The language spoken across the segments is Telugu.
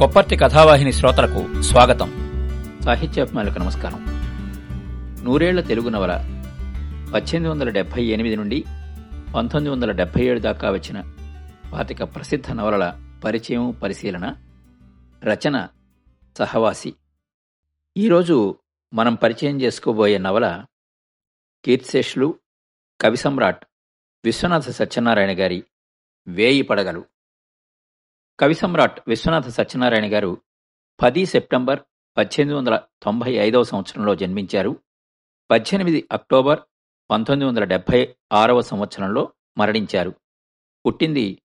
కొప్పర్తి కథావాహిని శ్రోతలకు స్వాగతం. సాహిత్యాభిమానులకు నమస్కారం. నూరేళ్ళ తెలుగు నవల పద్దెనిమిది వందల డెబ్భై ఎనిమిది నుండి పంతొమ్మిది వందల డెబ్భై ఏడు దాకా వచ్చిన పాతిక ప్రసిద్ధ నవలల పరిచయం పరిశీలన రచన సహవాసి. ఈరోజు మనం పరిచయం చేసుకోబోయే నవల కీర్తిశేషులు కవి సమ్రాట్ విశ్వనాథ సత్యనారాయణ గారి వేయి పడగలు. కవి సమ్రాట్ విశ్వనాథ సత్యనారాయణ గారు పది సెప్టెంబర్ పద్దెనిమిది వందల తొంభై ఐదవ సంవత్సరంలో జన్మించారు. పద్దెనిమిది అక్టోబర్ పంతొమ్మిది వందల డెబ్బై ఆరవ సంవత్సరంలో మరణించారు. పుట్టింది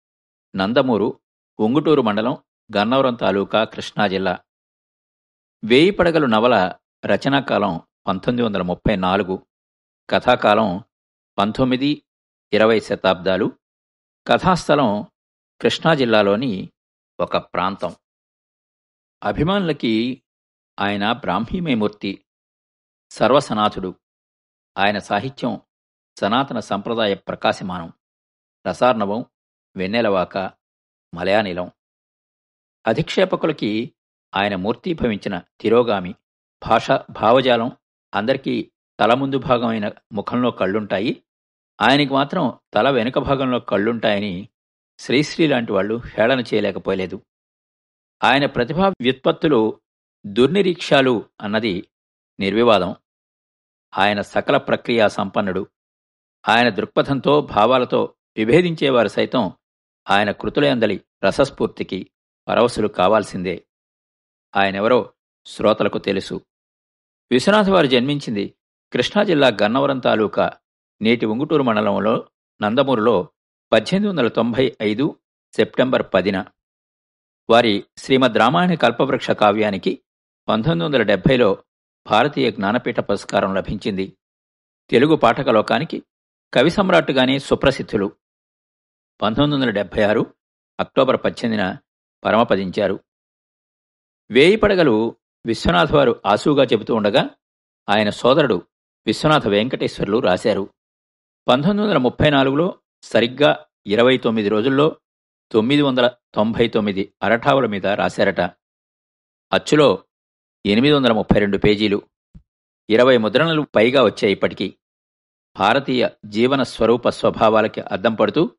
నందమూరు ఉంగుటూరు మండలం గన్నవరం తాలూకా కృష్ణా జిల్లా. వేయి పడగలు నవల రచనాకాలం పంతొమ్మిది వందల ముప్పై నాలుగు. కథాకాలం పంతొమ్మిది ఇరవై శతాబ్దాలు. కథాస్థలం కృష్ణా జిల్లాలోని ఒక ప్రాంతం. అభిమానులకి ఆయన బ్రాహ్మీమయమూర్తి సర్వసనాథుడు. ఆయన సాహిత్యం సనాతన సంప్రదాయ ప్రకాశమానం. రసార్ణవం వెన్నెలవాక మలయానిలం అధిక్షేపకులకి ఆయన మూర్తీభవించిన తిరోగామి భాష భావజాలం అందరికీ తల ముందు భాగమైన ముఖంలో కళ్ళుంటాయి. ఆయనకి మాత్రం తల వెనుక భాగంలో కళ్ళుంటాయని శ్రీశ్రీ లాంటి వాళ్ళు హేళన చేయలేకపోలేదు ఆయన ప్రతిభా వ్యుత్పత్తులు దుర్నిరీక్షాలు అన్నది నిర్వివాదం. ఆయన సకల ప్రక్రియా సంపన్నుడు. ఆయన దృక్పథంతో భావాలతో విభేదించేవారు సైతం ఆయన కృతులందలి రసస్ఫూర్తికి పరవశులు కావాల్సిందే. ఆయనెవరో శ్రోతలకు తెలుసు. విశ్వనాథవారు జన్మించింది కృష్ణా జిల్లా గన్నవరం తాలూకా నేటి ఉంగుటూరు మండలంలో నందమూరులో పద్దెనిమిది వందల తొంభై ఐదు సెప్టెంబర్ పదిన వారి శ్రీమద్ రామాయణ కల్పవృక్ష కావ్యానికి పంతొమ్మిది వందల డెబ్బైలో భారతీయ జ్ఞానపీఠ పురస్కారం లభించింది. తెలుగు పాఠక లోకానికి కవి సమ్రాట్టుగానే సుప్రసిద్ధులు. పంతొమ్మిది వందల డెబ్బై ఆరు అక్టోబర్ పద్దెనిమిదిన పరమపదించారు. వేయి పడగలు విశ్వనాథ్ వారు ఆసుగా చెబుతూ ఉండగా ఆయన సోదరుడు విశ్వనాథ వెంకటేశ్వర్లు రాశారు. పంతొమ్మిది వందల ముప్పై నాలుగులో సరిగ్గా ఇరవై తొమ్మిది రోజుల్లో తొమ్మిది వందల తొంభై తొమ్మిది అరఠావుల మీద రాశారట. అచ్చులో ఎనిమిది వందల ముప్పై రెండు పేజీలు ఇరవై ముద్రణలు పైగా వచ్చాయి ఇప్పటికీ. భారతీయ జీవన స్వరూప స్వభావాలకి అద్దం పడుతూ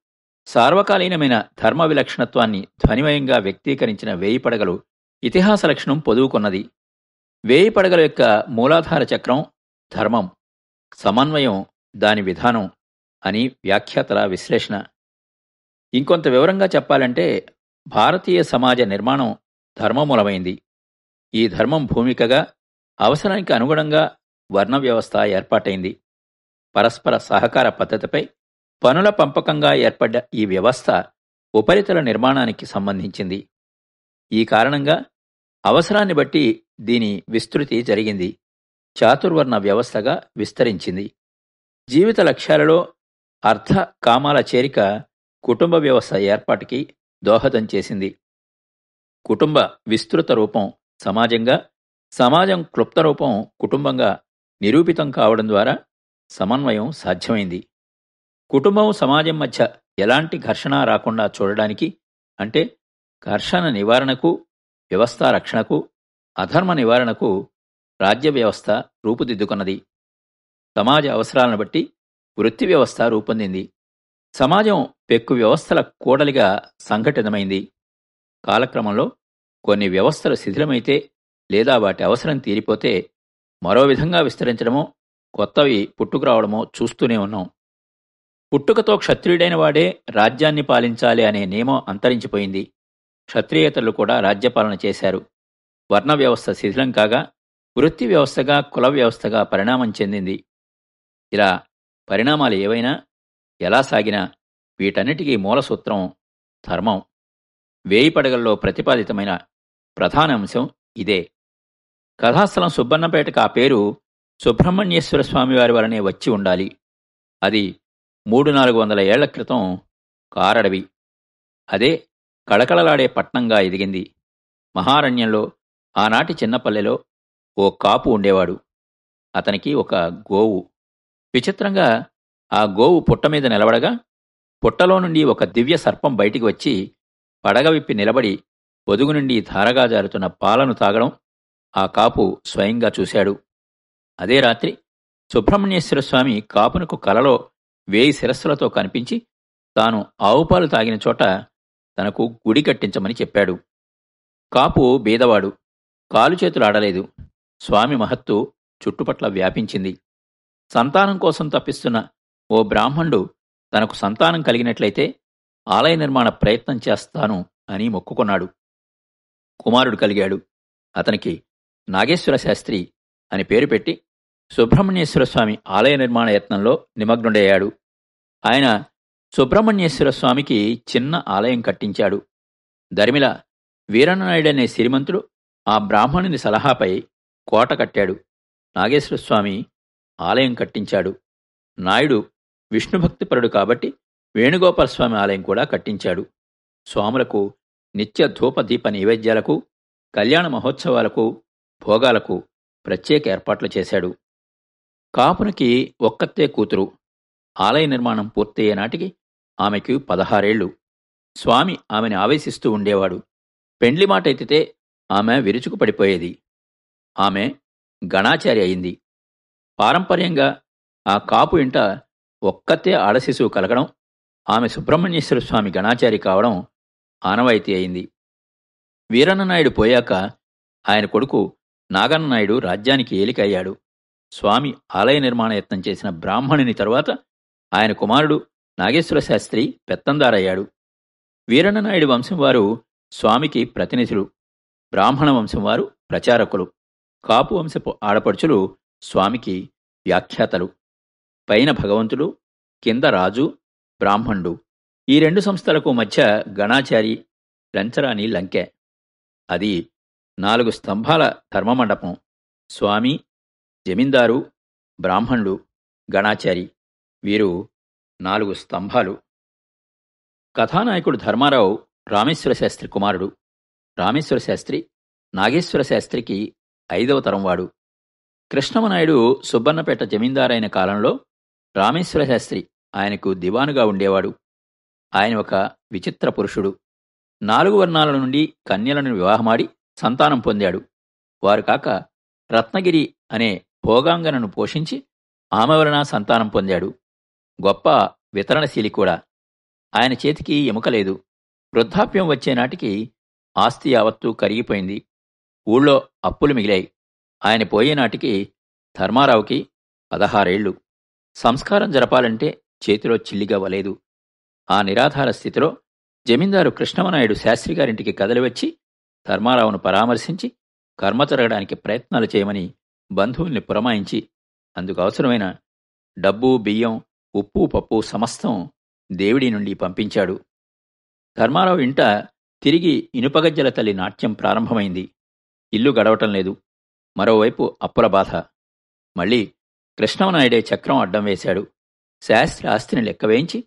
సార్వకాలీనమైన ధర్మ విలక్షణత్వాన్ని ధ్వనిమయంగా వ్యక్తీకరించిన వేయి పడగలు ఇతిహాస లక్షణం పొదువుకున్నది. వేయి పడగల యొక్క మూలాధార చక్రం ధర్మం సమన్వయం దాని విధానం అని వ్యాఖ్యాతల విశ్లేషణ. ఇంకొంత వివరంగా చెప్పాలంటే భారతీయ సమాజ నిర్మాణం ధర్మమూలమైంది. ఈ ధర్మం భూమికగా అవసరానికి అనుగుణంగా వర్ణ వ్యవస్థ ఏర్పాటైంది. పరస్పర సహకార పద్ధతిపై పనుల పంపకంగా ఏర్పడ్డ ఈ వ్యవస్థ ఉపరితల నిర్మాణానికి సంబంధించింది. ఈ కారణంగా అవసరాన్ని బట్టి దీని విస్తృతి జరిగింది. చాతుర్వర్ణ వ్యవస్థగా విస్తరించింది. జీవిత లక్ష్యాలలో అర్థ కామాల చేరిక కుటుంబ వ్యవస్థ ఏర్పాటుకి దోహదం చేసింది. కుటుంబ విస్తృత రూపం సమాజంగా సమాజం క్లుప్త రూపం కుటుంబంగా నిరూపితం కావడం ద్వారా సమన్వయం సాధ్యమైంది. కుటుంబం సమాజం మధ్య ఎలాంటి ఘర్షణ రాకుండా చూడడానికి అంటే ఘర్షణ నివారణకు వ్యవస్థ రక్షణకు అధర్మ నివారణకు రాజ్య వ్యవస్థ రూపుదిద్దుకున్నది. సమాజ అవసరాలను బట్టి వృత్తి వ్యవస్థ రూపొందింది. సమాజం పెక్కు వ్యవస్థల కూడలిగా సంఘటితమైంది. కాలక్రమంలో కొన్ని వ్యవస్థలు శిథిలమైతే లేదా వాటి అవసరం తీరిపోతే మరో విధంగా విస్తరించడమో కొత్తవి పుట్టుకురావడమో చూస్తూనే ఉన్నాం. పుట్టుకతో క్షత్రియుడైన వాడే రాజ్యాన్ని పాలించాలి అనే నియమం అంతరించిపోయింది. క్షత్రియేతరులు కూడా రాజ్యపాలన చేశారు. వర్ణ వ్యవస్థ శిథిలం కాగా వృత్తి వ్యవస్థగా కుల వ్యవస్థగా పరిణామం చెందింది. ఇలా పరిణామాలు ఏవైనా ఎలా సాగినా వీటన్నిటికీ మూలసూత్రం ధర్మం. వేయి పడగల్లో ప్రతిపాదితమైన ప్రధాన అంశం ఇదే. కథాస్థలం సుబ్బన్నపేటకు ఆ పేరు సుబ్రహ్మణ్యేశ్వర స్వామివారి వలనే వచ్చి ఉండాలి. అది మూడు నాలుగు వందల ఏళ్ళ క్రితం కారడవి. అదే కళకళలాడే పట్నంగా ఎదిగింది. మహారణ్యంలో ఆనాటి చిన్నపల్లెలో ఓ కాపు ఉండేవాడు. అతనికి ఒక గోవు. విచిత్రంగా ఆ గోవు పుట్ట మీద నిలబడగా పుట్టలో నుండి ఒక దివ్య సర్పం బయటికి వచ్చి పడగ విప్పి నిలబడి పొదుగు నుండి ధారగా జారుతున్న పాలను తాగడం ఆ కాపు స్వయంగా చూశాడు. అదే రాత్రి సుబ్రహ్మణ్యేశ్వర స్వామి కాపునకు కలలో వేయి శిరస్సులతో కనిపించి తాను ఆవుపాలు తాగిన చోట తనకు గుడి కట్టించమని చెప్పాడు. కాపు బీదవాడు కాలు చేతులు ఆడలేదు. స్వామి మహత్తు చుట్టుపట్ల వ్యాపించింది. సంతానం కోసం తప్పిస్తున్న ఓ బ్రాహ్మణుడు తనకు సంతానం కలిగినట్లయితే ఆలయ నిర్మాణ ప్రయత్నం చేస్తాను అని మొక్కుకున్నాడు. కుమారుడు కలిగాడు. అతనికి నాగేశ్వర శాస్త్రి అని పేరు పెట్టి సుబ్రహ్మణ్యేశ్వర స్వామి ఆలయ నిర్మాణ యత్నంలో నిమగ్నుడయ్యాడు. ఆయన సుబ్రహ్మణ్యేశ్వర స్వామికి చిన్న ఆలయం కట్టించాడు. దరిమిల వీరనాయుడనే సిరిమంతుడు ఆ బ్రాహ్మణుని సలహాపై కోట కట్టాడు. నాగేశ్వర స్వామి ఆలయం కట్టించాడు. నాయుడు విష్ణుభక్తిపరుడు కాబట్టి వేణుగోపాలస్వామి ఆలయం కూడా కట్టించాడు. స్వాములకు నిత్య ధూపదీప నైవేద్యాలకు కళ్యాణ మహోత్సవాలకు భోగాలకు ప్రత్యేక ఏర్పాట్లు చేశాడు. కాపునికి ఒక్కతే కూతురు. ఆలయ నిర్మాణం పూర్తయ్యే నాటికి ఆమెకు పదహారేళ్ళు స్వామి ఆమెని ఆవేశిస్తూ ఉండేవాడు. పెండ్లి మాట ఎత్తితే ఆమె విరుచుకు పడిపోయేది ఆమె గణాచారి అయింది. పారంపర్యంగా ఆ కాపు ఇంట ఒక్కతే ఆడశిశువు కలగడం ఆమె సుబ్రహ్మణ్యేశ్వర స్వామి గణాచారి కావడం ఆనవాయితీ అయింది. వీరన్ననాయుడు పోయాక ఆయన కొడుకు నాగన్ననాయుడు రాజ్యానికి ఏలికయ్యాడు. స్వామి ఆలయ నిర్మాణ యత్నం చేసిన బ్రాహ్మణుని తరువాత ఆయన కుమారుడు నాగేశ్వర శాస్త్రి పెత్తందారయ్యాడు. వీరన్ననాయుడు వంశం వారు స్వామికి ప్రతినిధులు బ్రాహ్మణ వంశం వారు ప్రచారకులు కాపు వంశపు ఆడపడుచులు స్వామికి వ్యాఖ్యాతలు. పైన భగవంతుడు కింద రాజు బ్రాహ్మణుడు. ఈ రెండు సంస్థలకు మధ్య గణాచారి లంచరాని లంకె. అది నాలుగు స్తంభాల ధర్మమండపం. స్వామి జమీందారు బ్రాహ్మణుడు గణాచారి. వీరు నాలుగు స్తంభాలు. కథానాయకుడు ధర్మారావు రామేశ్వర శాస్త్రి కుమారుడు. రామేశ్వర శాస్త్రి నాగేశ్వర శాస్త్రికి ఐదవ తరంవాడు కృష్ణమనాయుడు సుబ్బన్నపేట జమీందారైన కాలంలో రామేశ్వర శాస్త్రి ఆయనకు దివానుగా ఉండేవాడు. ఆయన ఒక విచిత్ర పురుషుడు. నాలుగు వర్ణాల నుండి కన్యలను వివాహమాడి సంతానం పొందాడు. వారు కాక రత్నగిరి అనే భోగాంగనను పోషించి ఆమె వలన సంతానం పొందాడు. గొప్ప వితరణశీలి కూడా. ఆయన చేతికి ఎముక లేదు. వృద్ధాప్యం వచ్చే నాటికి ఆస్తి యావత్తూ కరిగిపోయింది. ఊళ్ళో అప్పులు మిగిలాయి. ఆయన పోయేనాటికి ధర్మారావుకి పదహారేళ్ళు సంస్కారం జరపాలంటే చేతిలో చిల్లిగవ్వలేదు. ఆ నిరాధార స్థితిలో జమీందారు కృష్ణమనాయుడు శాస్త్రిగారింటికి కదలివచ్చి ధర్మారావును పరామర్శించి కర్మ జరగడానికి ప్రయత్నాలు చేయమని బంధువుల్ని పురమాయించి అందుకు అవసరమైన డబ్బు బియ్యం ఉప్పు పప్పు సమస్తం దేవుడి నుండి పంపించాడు. ధర్మారావు ఇంట తిరిగి ఇనుపగజ్జల తల్లి నాట్యం ప్రారంభమైంది. ఇల్లు గడవటం లేదు. మరోవైపు అప్పుల బాధ. మళ్ళీ కృష్ణమనాయుడే చక్రం అడ్డం వేశాడు. శాస్త్రి ఆస్తిని లెక్కవేయించి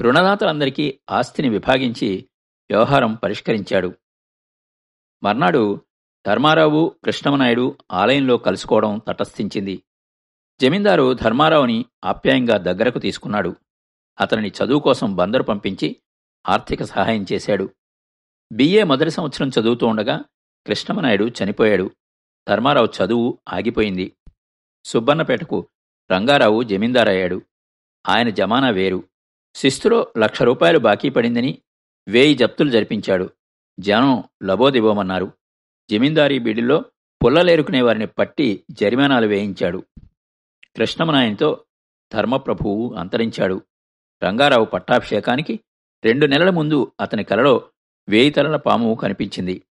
రుణదాతలందరికీ ఆస్తిని విభాగించి వ్యవహారం పరిష్కరించాడు. మర్నాడు ధర్మారావు కృష్ణమనాయుడు ఆలయంలో కలుసుకోవడం తటస్థించింది. జమీందారు ధర్మారావుని ఆప్యాయంగా దగ్గరకు తీసుకున్నాడు. అతనిని చదువు కోసం బందరు పంపించి ఆర్థిక సహాయం చేశాడు. బిఏ మొదటి సంవత్సరం చదువుతూ ఉండగా కృష్ణమనాయుడు చనిపోయాడు. ధర్మారావు చదువు ఆగిపోయింది. సుబ్బన్నపేటకు రంగారావు జమీందారయ్యాడు. ఆయన జమానా వేరు. శిస్తులో లక్ష రూపాయలు బాకీ పడిందని వేయి జప్తులు జరిపించాడు. జనం లబోదిబోమన్నారు. జమీందారీ బీడిలో పుల్లలేరుకునే వారిని పట్టి జరిమానాలు వేయించాడు. కృష్ణమనాయనితో ధర్మప్రభువు అంతరించాడు. రంగారావు పట్టాభిషేకానికి రెండు నెలల ముందు అతని కలలో వేయి తలల పాము కనిపించింది.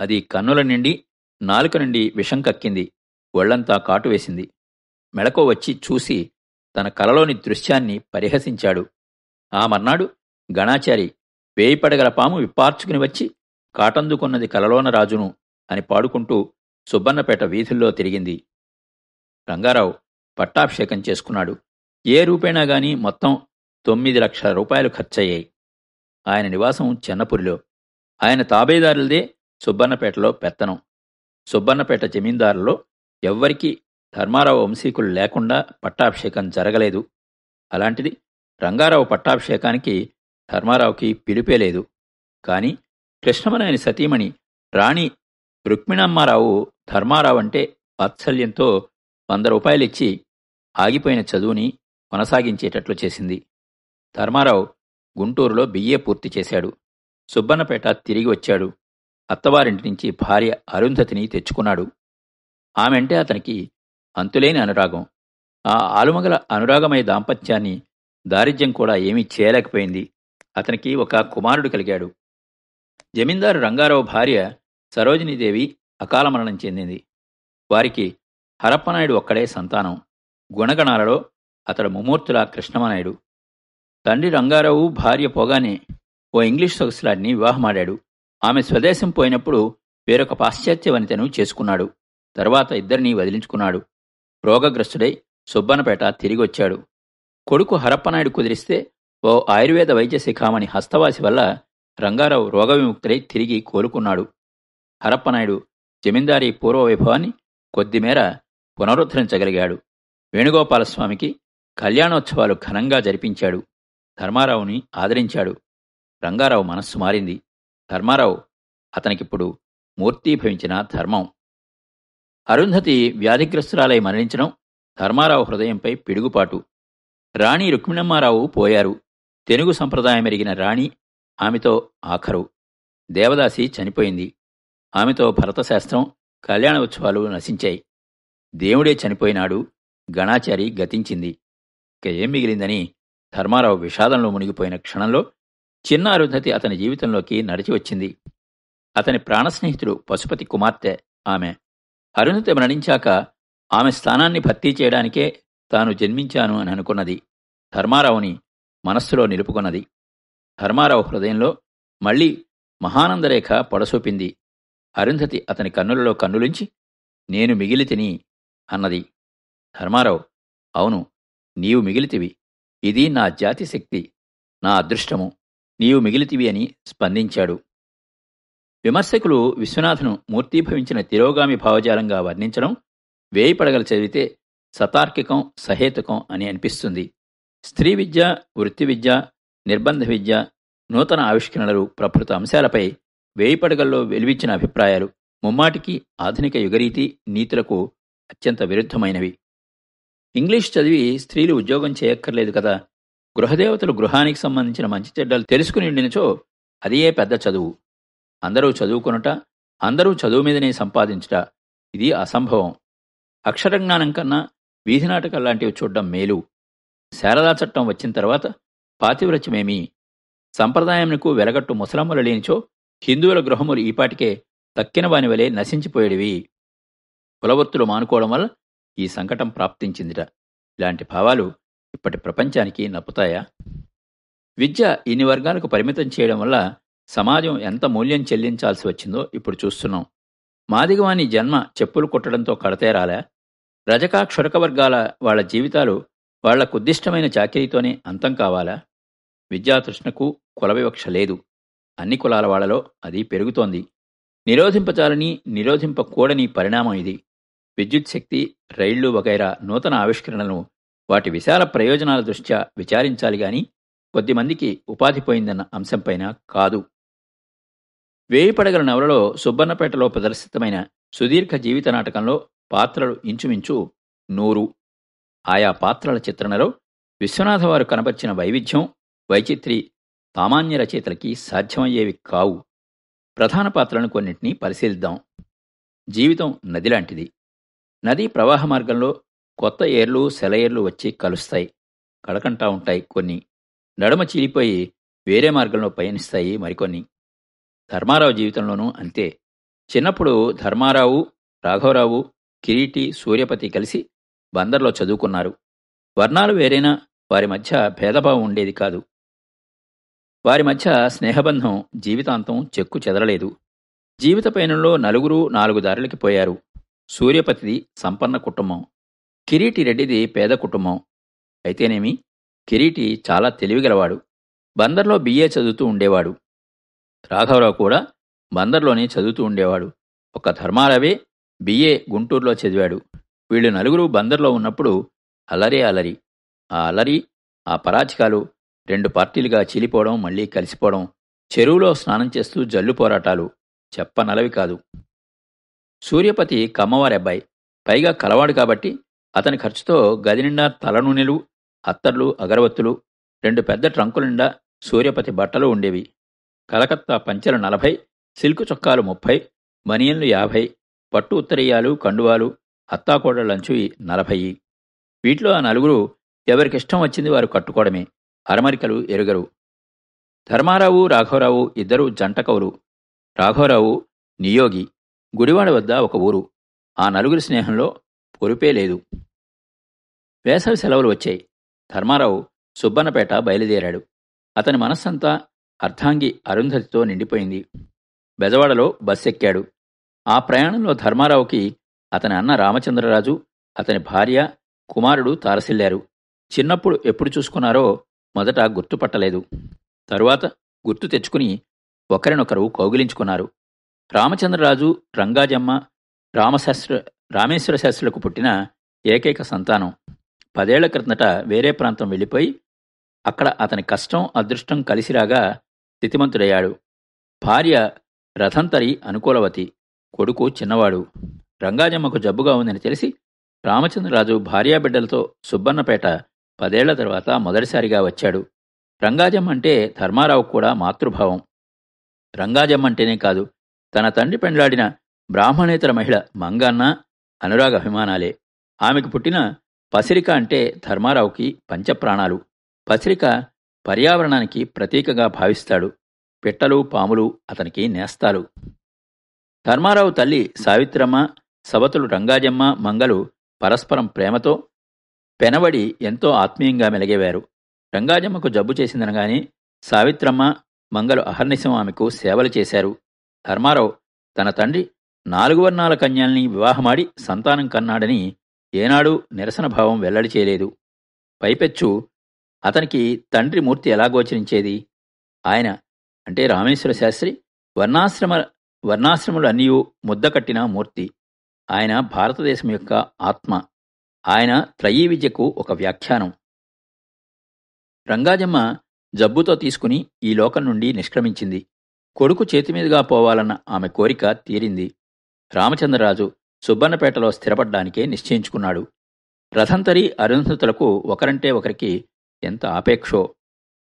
అది కన్నుల నిండి నాలుక నుండి విషం కక్కింది. ఒళ్ళంతా కాటు వేసింది. మెళకో వచ్చి చూసి తన కలలోని దృశ్యాన్ని పరిహసించాడు. ఆ మర్నాడు గణాచారి వేయిపడగల పాము విప్పార్చుకుని వచ్చి కాటందుకున్నది కలలోన రాజును అని పాడుకుంటూ సుబ్బన్నపేట వీధుల్లో తిరిగింది. రంగారావు పట్టాభిషేకం చేసుకున్నాడు. ఏ రూపేణా గాని మొత్తం తొమ్మిది లక్షల రూపాయలు ఖర్చయ్యాయి. ఆయన నివాసం చెన్నపురిలో. ఆయన తాబేదారులదే సుబ్బన్నపేటలో పెత్తనం. సుబ్బన్నపేట జమీందారులో ఎవ్వరికీ ధర్మారావు వంశీకులు లేకుండా పట్టాభిషేకం జరగలేదు. అలాంటిది రంగారావు పట్టాభిషేకానికి ధర్మారావుకి పిలిపే లేదు. కాని కృష్ణమనేని సతీమణి రాణి రుక్మిణమ్మారావు ధర్మారావు అంటే వాత్సల్యంతో వంద రూపాయలిచ్చి ఆగిపోయిన చదువుని కొనసాగించేటట్లు చేసింది. ధర్మారావు గుంటూరులో బిఏ పూర్తి చేశాడు. సుబ్బన్నపేట తిరిగి వచ్చాడు. అత్తవారింటి నుంచి భార్య అరుంధతిని తెచ్చుకున్నాడు. ఆమెంటే అతనికి అంతులేని అనురాగం. ఆ ఆలుమగల అనురాగమయ దాంపత్యాన్ని దారిద్ర్యం కూడా ఏమీ చేయలేకపోయింది. అతనికి ఒక కుమారుడు కలిగాడు. జమీందారు రంగారావు భార్య సరోజినీదేవి అకాల మరణం చెందింది. వారికి హరప్పనాయుడు ఒక్కడే సంతానం. గుణగణాలలో అతడు ముమూర్తుల కృష్ణమనాయుడు. తండ్రి రంగారావు భార్య పోగానే ఓ ఇంగ్లీష్ సొగసులాడిని వివాహమాడాడు. ఆమె స్వదేశం పోయినప్పుడు వేరొక పాశ్చాత్య వనితను చేసుకున్నాడు. తర్వాత ఇద్దరినీ వదిలించుకున్నాడు. రోగగ్రస్తుడై సుబ్బనపేట తిరిగొచ్చాడు. కొడుకు హరప్పనాయుడు కుదిరిస్తే ఓ ఆయుర్వేద వైద్య శిఖామణి హస్తవాసి వల్ల రంగారావు రోగవిముక్తుడై తిరిగి కోలుకున్నాడు. హరప్పనాయుడు జమీందారీ పూర్వ వైభవాన్ని కొద్దిమేర పునరుద్ధరించగలిగాడు. వేణుగోపాలస్వామికి కళ్యాణోత్సవాలు ఘనంగా జరిపించాడు. ధర్మారావుని ఆదరించాడు. రంగారావు మనస్సు మారింది. ధర్మారావు. అతనికిప్పుడు మూర్తీభవించిన ధర్మం. అరుంధతి వ్యాధిగ్రస్తురాలై మరణించడం ధర్మారావు హృదయంపై పిడుగుపాటు. రాణి రుక్మిణమ్మారావు పోయారు. తెలుగు సంప్రదాయమెరిగిన రాణి ఆమెతో ఆఖరు. దేవదాసి చనిపోయింది. ఆమెతో భరతశాస్త్రం కళ్యాణ ఉత్సవాలు నశించాయి. దేవుడే చనిపోయినాడు గణాచారి గతించింది. ఇక ఏం మిగిలిందని ధర్మారావు విషాదంలో మునిగిపోయిన క్షణంలో చిన్న అరుంధతి అతని జీవితంలోకి నడిచి వచ్చింది. అతని ప్రాణస్నేహితుడు పశుపతి కుమార్తె ఆమె. అరుంధతి మరణించాక ఆమె స్థానాన్ని భర్తీ చేయడానికే తాను జన్మించాను అని అనుకున్నది. ధర్మారావుని మనస్సులో నిలుపుకున్నది. ధర్మారావు హృదయంలో మళ్ళీ మహానందరేఖ పొడసూపింది. అరుంధతి అతని కన్నులలో కన్నులుంచి నేను మిగిలితిని అన్నది. ధర్మారావు అవును నీవు మిగిలితివి ఇది నా జాతి శక్తి నా అదృష్టము. నీవు మిగిలితివి అని స్పందించాడు. విమర్శకులు విశ్వనాథను మూర్తీభవించిన తిరోగామి భావజాలంగా వర్ణించడం వేయి పడగలు చదివితే సతార్కికం సహేతుకం అని అనిపిస్తుంది. స్త్రీ విద్య వృత్తి విద్య నిర్బంధ విద్య నూతన ఆవిష్కరణలు ప్రకృత అంశాలపై వేయి పడగల్లో వెలువిచ్చిన అభిప్రాయాలు ముమ్మాటికి ఆధునిక యుగరీతి నీతులకు అత్యంత విరుద్ధమైనవి. ఇంగ్లీష్ చదివి స్త్రీలు ఉద్యోగం చేయక్కర్లేదు కదా? గృహదేవతలు గృహానికి సంబంధించిన మంచి చెడ్డలు తెలుసుకుని ఉండినచో అదియే పెద్ద చదువు. అందరూ చదువుకొనుట అందరూ చదువు మీదనే సంపాదించుట ఇది అసంభవం. అక్షరజ్ఞానం కన్నా వీధి నాటకాలు లాంటివి చూడడం మేలు. శారదా చట్టం వచ్చిన తర్వాత పాతివ్రత్యమేమి? సంప్రదాయంకు వెలగట్టు ముసలమ్మలు లేనిచో హిందువుల గృహములు ఈపాటికే తక్కిన వాని వలె నశించిపోయేడివి కులవృత్తులు మానుకోవడం వల్ల ఈ సంకటం ప్రాప్తించిందిట. ఇలాంటి భావాలు ఇప్పటి ప్రపంచానికి నప్పుతాయా? విద్య ఇన్ని వర్గాలకు పరిమితం చేయడం వల్ల సమాజం ఎంత మూల్యం చెల్లించాల్సి వచ్చిందో ఇప్పుడు చూస్తున్నాం. మాదిగవాని జన్మ చెప్పులు కుట్టడంతో కడతేరాలా రజకా క్షురక వర్గాల వాళ్ళ జీవితాలు వాళ్ళకుద్దిష్టమైన చాకిరీతోనే అంతం కావాలా? విద్యాతృష్ణకు కుల వివక్ష లేదు. అన్ని కులాల వాళ్ళలో అది పెరుగుతోంది. నిరోధింపచాలని నిరోధింపకూడని పరిణామం ఇది. విద్యుత్ శక్తి రైళ్ళు వగైరా నూతన ఆవిష్కరణలను వాటి విశాల ప్రయోజనాల దృష్ట్యా విచారించాలి గాని కొద్దిమందికి ఉపాధి పోయిందన్న అంశంపైన కాదు. వేయి పడగల నవలలో సుబ్బన్నపేటలో ప్రదర్శితమైన సుదీర్ఘ జీవిత నాటకంలో పాత్రలు ఇంచుమించు నూరు. ఆయా పాత్రల చిత్రణలో విశ్వనాథవారు కనపర్చిన వైవిధ్యం వైచిత్రి సామాన్య రచయితలకి సాధ్యమయ్యేవి కావు. ప్రధాన పాత్రలను కొన్నింటినీ పరిశీలిద్దాం. జీవితం నదిలాంటిది నదీ ప్రవాహ మార్గంలో కొత్త ఏర్లు సెలయేర్లు వచ్చి కలుస్తాయి. కడకంటా ఉంటాయి కొన్ని. నడమ చీలిపోయి వేరే మార్గంలో పయనిస్తాయి మరికొన్ని. ధర్మారావు జీవితంలోనూ అంతే. చిన్నప్పుడు ధర్మారావు రాఘవరావు కిరీటి సూర్యపతి కలిసి బందర్లో చదువుకున్నారు. వర్ణాలు వేరైనా వారి మధ్య భేదభావం ఉండేది కాదు. వారి మధ్య స్నేహబంధం జీవితాంతం చెక్కు చెదరలేదు. జీవిత పయనంలో నలుగురు నాలుగు దారులకి పోయారు. సూర్యపతిది సంపన్న కుటుంబం. కిరీటి రెడ్డిది పేద కుటుంబం. అయితేనేమి? కిరీటి చాలా తెలివిగలవాడు. బందర్లో బిఏ చదువుతూ ఉండేవాడు. రాఘవరావు కూడా బందర్లోనే చదువుతూ ఉండేవాడు. ఒక ధర్మారావే బిఏ గుంటూరులో చదివాడు. వీళ్ళు నలుగురు బందర్లో ఉన్నప్పుడు అలరే అలరి. ఆ అలరి ఆ పరాచికాలు రెండు పార్టీలుగా చీలిపోవడం మళ్ళీ కలిసిపోవడం చెరువులో స్నానం చేస్తూ జల్లు పోరాటాలు చెప్పనలవి కాదు. సూర్యపతి కమ్మవారి అబ్బాయి పైగా కలవాడు కాబట్టి అతని ఖర్చుతో గది నిండా తలనూనెలు అత్తర్లు అగరవత్తులు రెండు పెద్ద ట్రంకుల నిండా సూర్యపతి బట్టలు ఉండేవి. కలకత్తా పంచెలు నలభై సిల్కు చొక్కాలు ముప్పై బనియన్లు యాభై పట్టు ఉత్తరీయాలు కండువాలు అత్తాకోడళ్ళంచు నలభై. వీటిలో ఆ నలుగురు ఎవరికిష్టం వచ్చింది వారు కట్టుకోవడమే. అరమరికలు ఎరుగరు. ధర్మారావు రాఘవరావు ఇద్దరు జంటకవులు రాఘవరావు నియోగి. గుడివాడ వద్ద ఒక ఊరు. ఆ నలుగురి స్నేహంలో పొరుపే లేదు. వేసవి సెలవులు వచ్చాయి. ధర్మారావు సుబ్బన్నపేట బయలుదేరాడు. అతని మనస్సంతా అర్ధాంగి అరుంధతితో నిండిపోయింది. బెజవాడలో బస్ ఎక్కాడు ఆ ప్రయాణంలో ధర్మారావుకి అతని అన్న రామచంద్రరాజు అతని భార్య కుమారుడు తారసిల్లారు. చిన్నప్పుడు ఎప్పుడు చూసుకున్నారో మొదట గుర్తుపట్టలేదు. తరువాత గుర్తు తెచ్చుకుని ఒకరినొకరు కౌగిలించుకున్నారు. రామచంద్రరాజు రంగాజమ్మ రామశాస్త్ర రామేశ్వర శాస్త్రులకు పుట్టిన ఏకైక సంతానం. పదేళ్ళ క్రిందట వేరే ప్రాంతం వెళ్ళిపోయి అక్కడ అతని కష్టం అదృష్టం కలిసిరాగా స్థితిమంతుడయ్యాడు. భార్య రథంతరి అనుకూలవతి కొడుకు చిన్నవాడు. రంగాజమ్మకు జబ్బుగా ఉందని తెలిసి రామచంద్రరాజు భార్యాబిడ్డలతో సుబ్బన్నపేట పదేళ్ళ తర్వాత మొదటిసారిగా వచ్చాడు. రంగాజమ్మ అంటే ధర్మారావు కూడా మాతృభావం. రంగాజమ్మ అంటేనే కాదు తన తండ్రి పెండ్లాడిన బ్రాహ్మణేతర మహిళ మంగన్న అనురాగ అభిమానాలే ఆమెకు పుట్టిన పసిరిక అంటే ధర్మారావుకి పంచప్రాణాలు. పసిరిక పర్యావరణానికి ప్రతీకగా భావిస్తాడు. పిట్టలు పాములు అతనికి నేస్తాలు. ధర్మారావు తల్లి సావిత్రమ్మ సవతులు రంగాజమ్మ మంగలు పరస్పరం ప్రేమతో పెనబడి ఎంతో ఆత్మీయంగా మెలిగేవారు. రంగాజమ్మకు జబ్బు చేసిందనగానే సావిత్రమ్మ మంగలు అహర్నిశం ఆమెకు సేవలు చేశారు. ధర్మారావు తన తండ్రి నాలుగు వర్ణాల కన్యల్ని వివాహమాడి సంతానం కన్నాడని ఏనాడు నిరసన భావం వెల్లడి చేయలేదు. పైపెచ్చు అతనికి తండ్రి మూర్తి ఎలా గోచరించేది? ఆయన అంటే రామేశ్వర శాస్త్రి వర్ణాశ్రమ వర్ణాశ్రములు అన్నీ ముద్దకట్టిన మూర్తి. ఆయన భారతదేశం యొక్క ఆత్మ. ఆయన త్రయీ విద్యకు ఒక వ్యాఖ్యానం. రంగాజమ్మ జబ్బుతో తీసుకుని ఈ లోకం నుండి నిష్క్రమించింది. కొడుకు చేతిమీదుగా పోవాలన్న ఆమె కోరిక తీరింది. రామచంద్రరాజు సుబ్బన్నపేటలో స్థిరపడ్డానికే నిశ్చయించుకున్నాడు. రథంతరి అరుంధతులకు ఒకరంటే ఒకరికి ఎంత ఆపేక్షో.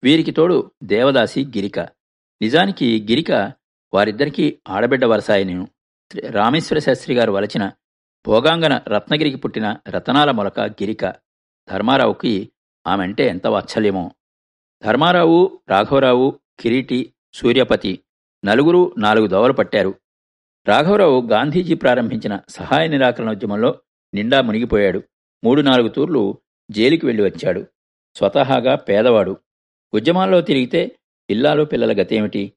వీరికి తోడు దేవదాసి గిరిక. నిజానికి గిరిక వారిద్దరికీ ఆడబిడ్డ వరసాయను. రామేశ్వర శాస్త్రి గారు వలచిన భోగాంగన రత్నగిరికి పుట్టిన రతనాల మొలక గిరిక. ధర్మారావుకి ఆమెంటే ఎంత వాత్సల్యమో. ధర్మారావు రాఘవరావు కిరీటి సూర్యపతి నలుగురు నాలుగు దోవలు పట్టారు. రాఘవరావు గాంధీజీ ప్రారంభించిన సహాయ నిరాకరణ ఉద్యమంలో నిండా మునిగిపోయాడు. మూడు నాలుగు తూర్లు జైలుకి వెళ్ళి వచ్చాడు. స్వతహాగా పేదవాడు. ఉద్యమాల్లో తిరిగితే ఇల్లాలు పిల్లల గతేమిటి?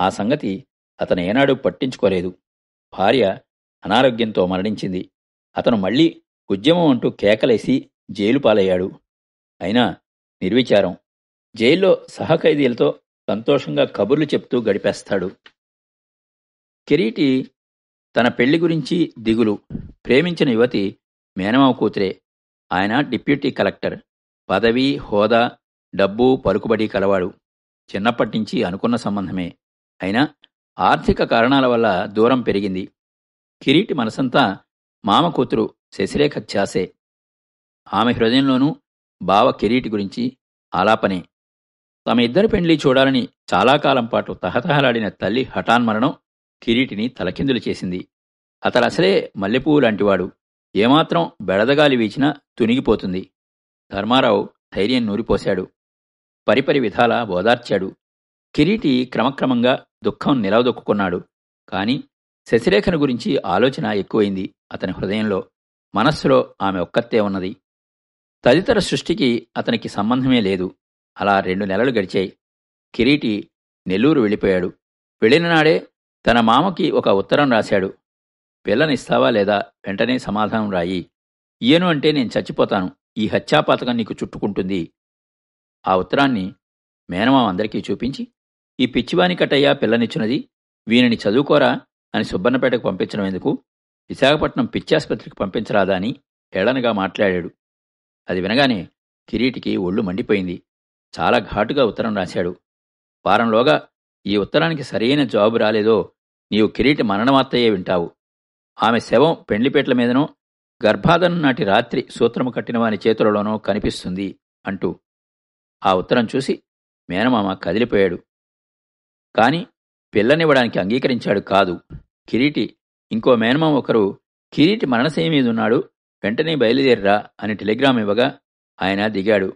ఆ సంగతి అతను ఏనాడు పట్టించుకోలేదు. భార్య అనారోగ్యంతో మరణించింది. అతను మళ్ళీ ఉద్యమం అంటూ కేకలేసి జైలు పాలయ్యాడు. అయినా నిర్విచారం. జైల్లో సహఖైదీలతో సంతోషంగా కబుర్లు చెప్తూ గడిపేస్తాడు. కిరీటి తన పెళ్ళి గురించి దిగులు. ప్రేమించిన యువతి మేనమావ కూతురే. ఆయన డిప్యూటీ కలెక్టర్. పదవి హోదా డబ్బు పలుకుబడి కలవాడు. చిన్నప్పటినుంచి అనుకున్న సంబంధమే. అయినా ఆర్థిక కారణాల వల్ల దూరం పెరిగింది. కిరీటి మనసంతా మామ కూతురు శశిరేఖ ఛాసే ఆమె హృదయంలోనూ బావ కిరీటి గురించి ఆలాపనే. తమ ఇద్దరి పెండ్లి చూడాలని చాలా కాలం పాటు తహతహలాడిన తల్లి హఠాన్మరణం కిరీటిని తలకిందులు చేసింది. అతడసలే మల్లెపువ్వు లాంటివాడు. ఏమాత్రం బెడదగాలి వీచినా తునిగిపోతుంది. ధర్మారావు ధైర్యం నూరిపోశాడు. పరిపరి విధాలా ఓదార్చాడు. కిరీటి క్రమక్రమంగా దుఃఖం నిలవదొక్కున్నాడు. కాని శశిరేఖను గురించి ఆలోచన ఎక్కువైంది అతని హృదయంలో. మనస్సులో ఆమె ఒక్కతే ఉన్నది. తదితర సృష్టికి అతనికి సంబంధమే లేదు. అలా రెండు నెలలు గడిచాయి. కిరీటి నెల్లూరు వెళ్ళిపోయాడు. వెళ్ళిన నాడే తన మామకి ఒక ఉత్తరం రాశాడు. పిల్లనిస్తావా లేదా? వెంటనే సమాధానం రాయి. ఈయను అంటే నేను చచ్చిపోతాను. ఈ హత్యాపాతకం నీకు చుట్టుకుంటుంది. ఆ ఉత్తరాన్ని మేనమామ అందరికీ చూపించి ఈ పిచ్చివాని కట్టయ్యా పిల్లనిచ్చినది వీనిని చదువుకోరా అని సుబ్బన్నపేటకు పంపించడం ఎందుకు? విశాఖపట్నం పిచ్చాసుపత్రికి పంపించరాదా అని హేళనగా మాట్లాడాడు. అది వినగానే కిరీటికి ఒళ్ళు మండిపోయింది. చాలా ఘాటుగా ఉత్తరం రాశాడు. వారంలోగా ఈ ఉత్తరానికి సరైన జవాబు రాలేదో నీవు కిరీటి మరణవార్తయే వింటావు. ఆమె శవం పెండ్లిపేట్ల మీదనో గర్భాధనం నాటి రాత్రి సూత్రము కట్టిన వాని చేతులలోనో కనిపిస్తుంది అంటూ. ఆ ఉత్తరం చూసి మేనమామ కదిలిపోయాడు. కాని పిల్లనివ్వడానికి అంగీకరించాడు కాదు. కిరీటి ఇంకో మేనమామ ఒకరు కిరీటి మరణశయ మీదున్నాడు వెంటనే బయలుదేరిరా అని టెలిగ్రామ్ ఇవ్వగా ఆయన దిగాడు.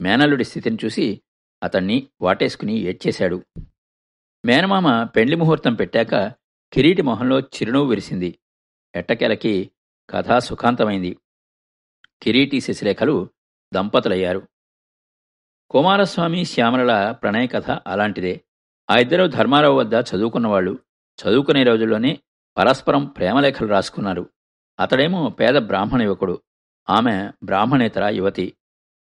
మేనల్లుడి స్థితిని చూసి అతన్ని వాటేసుకుని ఏడ్చేశాడు. మేనమామ పెండ్లి ముహూర్తం పెట్టాక కిరీటి మొహంలో చిరునవ్వు విరిసింది. ఎట్టకేలకి కథ సుఖాంతమైంది. కిరీటి శశిలేఖలు దంపతులయ్యారు. కుమారస్వామి శ్యామలల ప్రణయ కథ అలాంటిదే. ఆ ఇద్దరు ధర్మారావు వద్ద చదువుకున్నవాళ్ళు చదువుకునే రోజుల్లోనే పరస్పరం ప్రేమలేఖలు రాసుకున్నారు. అతడేమో పేద బ్రాహ్మణ యువకుడు. ఆమె బ్రాహ్మణేతర యువతి.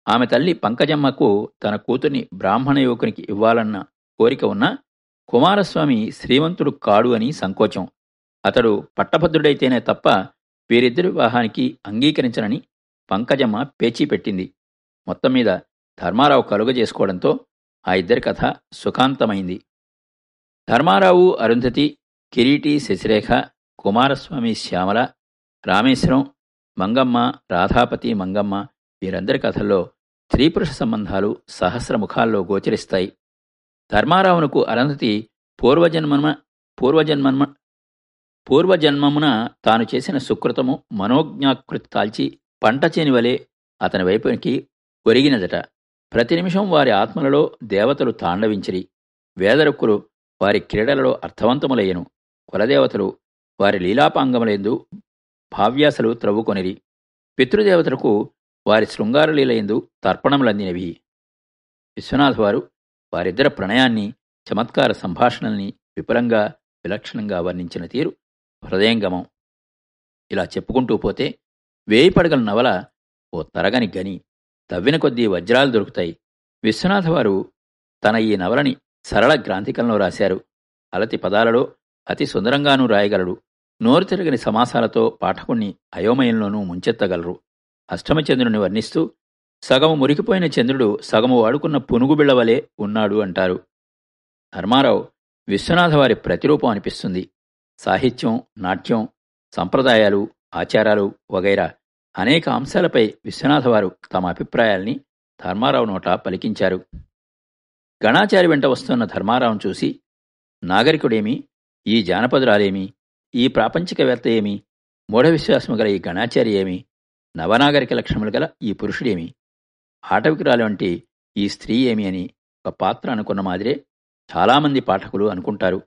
ఆమె తల్లి పంకజమ్మకు తన కూతుర్ని బ్రాహ్మణ యువకునికి ఇవ్వాలన్న కోరిక ఉన్నా కుమారస్వామి శ్రీమంతుడు కాడు అని సంకోచం. అతడు పట్టభద్రుడైతేనే తప్ప వీరిద్దరి వివాహానికి అంగీకరించనని పంకజమ్మ పేచీ పెట్టింది. మొత్తం మీద ధర్మారావు కలుగ చేసుకోవడంతో ఆ ఇద్దరి కథ సుఖాంతమైంది. ధర్మారావు అరుంధతి కిరీటి శశిరేఖ కుమారస్వామి శ్యామల రామేశ్వరం మంగమ్మ రాధాపతి మంగమ్మ వీరందరి కథల్లో స్త్రీపురుష సంబంధాలు సహస్రముఖాల్లో గోచరిస్తాయి. ధర్మారావునకు అరుంధతి పూర్వజన్మన పూర్వజన్మన్మ పూర్వజన్మమున తాను చేసిన సుకృతము మనోజ్ఞాకృతి తాల్చి పంట చేని వలె అతని వైపునికి ఒరిగినదట. ప్రతి నిమిషం వారి ఆత్మలలో దేవతలు తాండవించిరి. వేదరుక్కులు వారి క్రీడలలో అర్థవంతములయ్యను. కులదేవతలు వారి లీలాపాంగములందు భావ్యాసలు త్రవ్వుకొనిరి. పితృదేవతలకు వారి శృంగారలీలయందు తర్పణములందినవి. విశ్వనాథ్ వారు వారిద్దర ప్రణయాన్ని చమత్కార సంభాషణల్ని విపులంగా విలక్షణంగా వర్ణించిన తీరు హృదయంగమం. ఇలా చెప్పుకుంటూ పోతే వేయి పడగల నవల ఓ తరగని గని తవ్విన కొద్దీ వజ్రాలు దొరుకుతాయి. విశ్వనాథ వారు తన ఈ నవలని సరళ గ్రాంథికంలో రాశారు. అలతి పదాలలో అతి సుందరంగానూ రాయగలడు. నోరు తిరగని సమాసాలతో పాఠకుణ్ణి అయోమయంలోనూ ముంచెత్తగలరు. అష్టమచంద్రుని వర్ణిస్తూ సగము మురికిపోయిన చంద్రుడు సగము వాడుకున్న పునుగు వలె ఉన్నాడు అంటారు. ధర్మారావు విశ్వనాథవారి ప్రతిరూపం అనిపిస్తుంది. సాహిత్యం నాట్యం సంప్రదాయాలు ఆచారాలు వగైరా అనేక అంశాలపై విశ్వనాథవారు తమ అభిప్రాయాల్ని ధర్మారావు నోట పలికించారు. గణాచారి వెంట వస్తున్న ధర్మారావును చూసి నాగరికుడేమి? ఈ జానపదురాలేమి? ఈ ప్రాపంచికవేత్త ఏమి? మూఢ విశ్వాసము గల ఈ గణాచారి ఏమి? నవనాగరిక లక్షణములు గల ఈ పురుషుడేమి? ఆటవికురాలు వంటి ఈ స్త్రీ ఏమి అని ఒక పాత్ర అనుకున్న మాదిరే చాలామంది పాఠకులు అనుకుంటారు.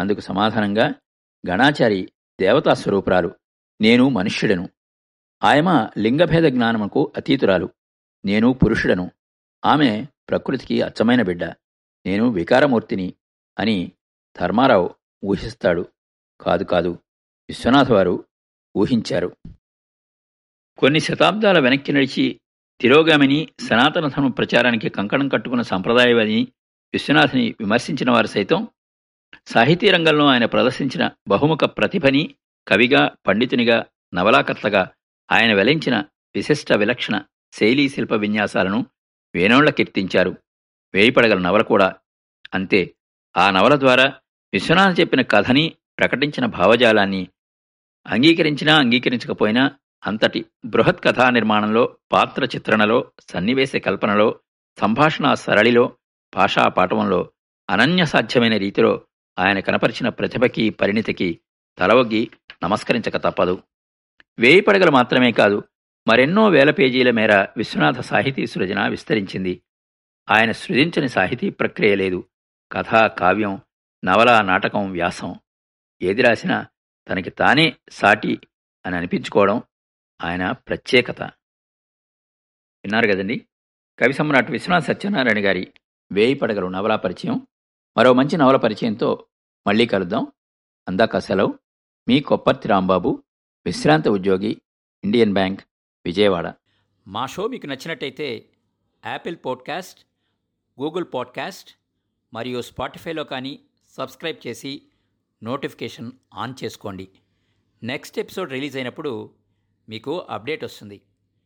అందుకు సమాధానంగా గణాచారి దేవతా స్వరూపురాలు నేను మనుష్యుడను. ఆయమ లింగభేద జ్ఞానముకు అతీతురాలు. నేను పురుషుడను. ఆమె ప్రకృతికి అచ్చమైన బిడ్డ. నేను వికారమూర్తిని అని ధర్మారావు ఊహిస్తాడు. కాదు కాదు విశ్వనాథ్ వారు ఊహించారు. కొన్ని శతాబ్దాల వెనక్కి నడిచి తిరోగామిని సనాతన ధర్మ ప్రచారానికి కంకణం కట్టుకున్న సంప్రదాయవాదిని విశ్వనాథ్ని విమర్శించిన వారు సైతం సాహితీ రంగంలో ఆయన ప్రదర్శించిన బహుముఖ ప్రతిభని కవిగా పండితునిగా నవలాకర్తగా ఆయన వెలించిన విశిష్ట విలక్షణ శైలీ శిల్ప విన్యాసాలను వేనోళ్ళ కీర్తించారు. వేయిపడగల నవల కూడా. అంతే. ఆ నవల ద్వారా విశ్వనాథ్ చెప్పిన కథని ప్రకటించిన భావజాలాన్ని అంగీకరించినా అంగీకరించకపోయినా అంతటి బృహత్ కథా నిర్మాణంలో పాత్ర చిత్రణలో సన్నివేశ కల్పనలో సంభాషణ సరళిలో భాషా పాఠవంలో అనన్యసాధ్యమైన రీతిలో ఆయన కనపరిచిన ప్రతిభకి పరిణితికి తలవగ్గి నమస్కరించక తప్పదు. వేయి పడగలు మాత్రమే కాదు మరెన్నో వేల పేజీల మేర విశ్వనాథ సాహితీ సృజన విస్తరించింది. ఆయన సృజించని సాహితీ ప్రక్రియ లేదు. కథ కావ్యం నవల నాటకం వ్యాసం. ఏది రాసినా తనకి తానే సాటి అని అనిపించుకోవడం ఆయన ప్రత్యేకత. విన్నారు కదండి? కవి సమ్రాట్ విశ్వనాథ్ సత్యనారాయణ గారి వేయి పడగలు నవలా పరిచయం. మరో మంచి నవల పరిచయంతో మళ్ళీ కలుద్దాం. అందాక సెలవు. మీ కొప్పర్తి రాంబాబు విశ్రాంత ఉద్యోగి ఇండియన్ బ్యాంక్ విజయవాడ. మా షో మీకు నచ్చినట్టయితే యాపిల్ పాడ్కాస్ట్ గూగుల్ పాడ్కాస్ట్ మరియు స్పాటిఫైలో కానీ సబ్స్క్రైబ్ చేసి నోటిఫికేషన్ ఆన్ చేసుకోండి. నెక్స్ట్ ఎపిసోడ్ రిలీజ్ అయినప్పుడు మీకు అప్డేట్ వస్తుంది.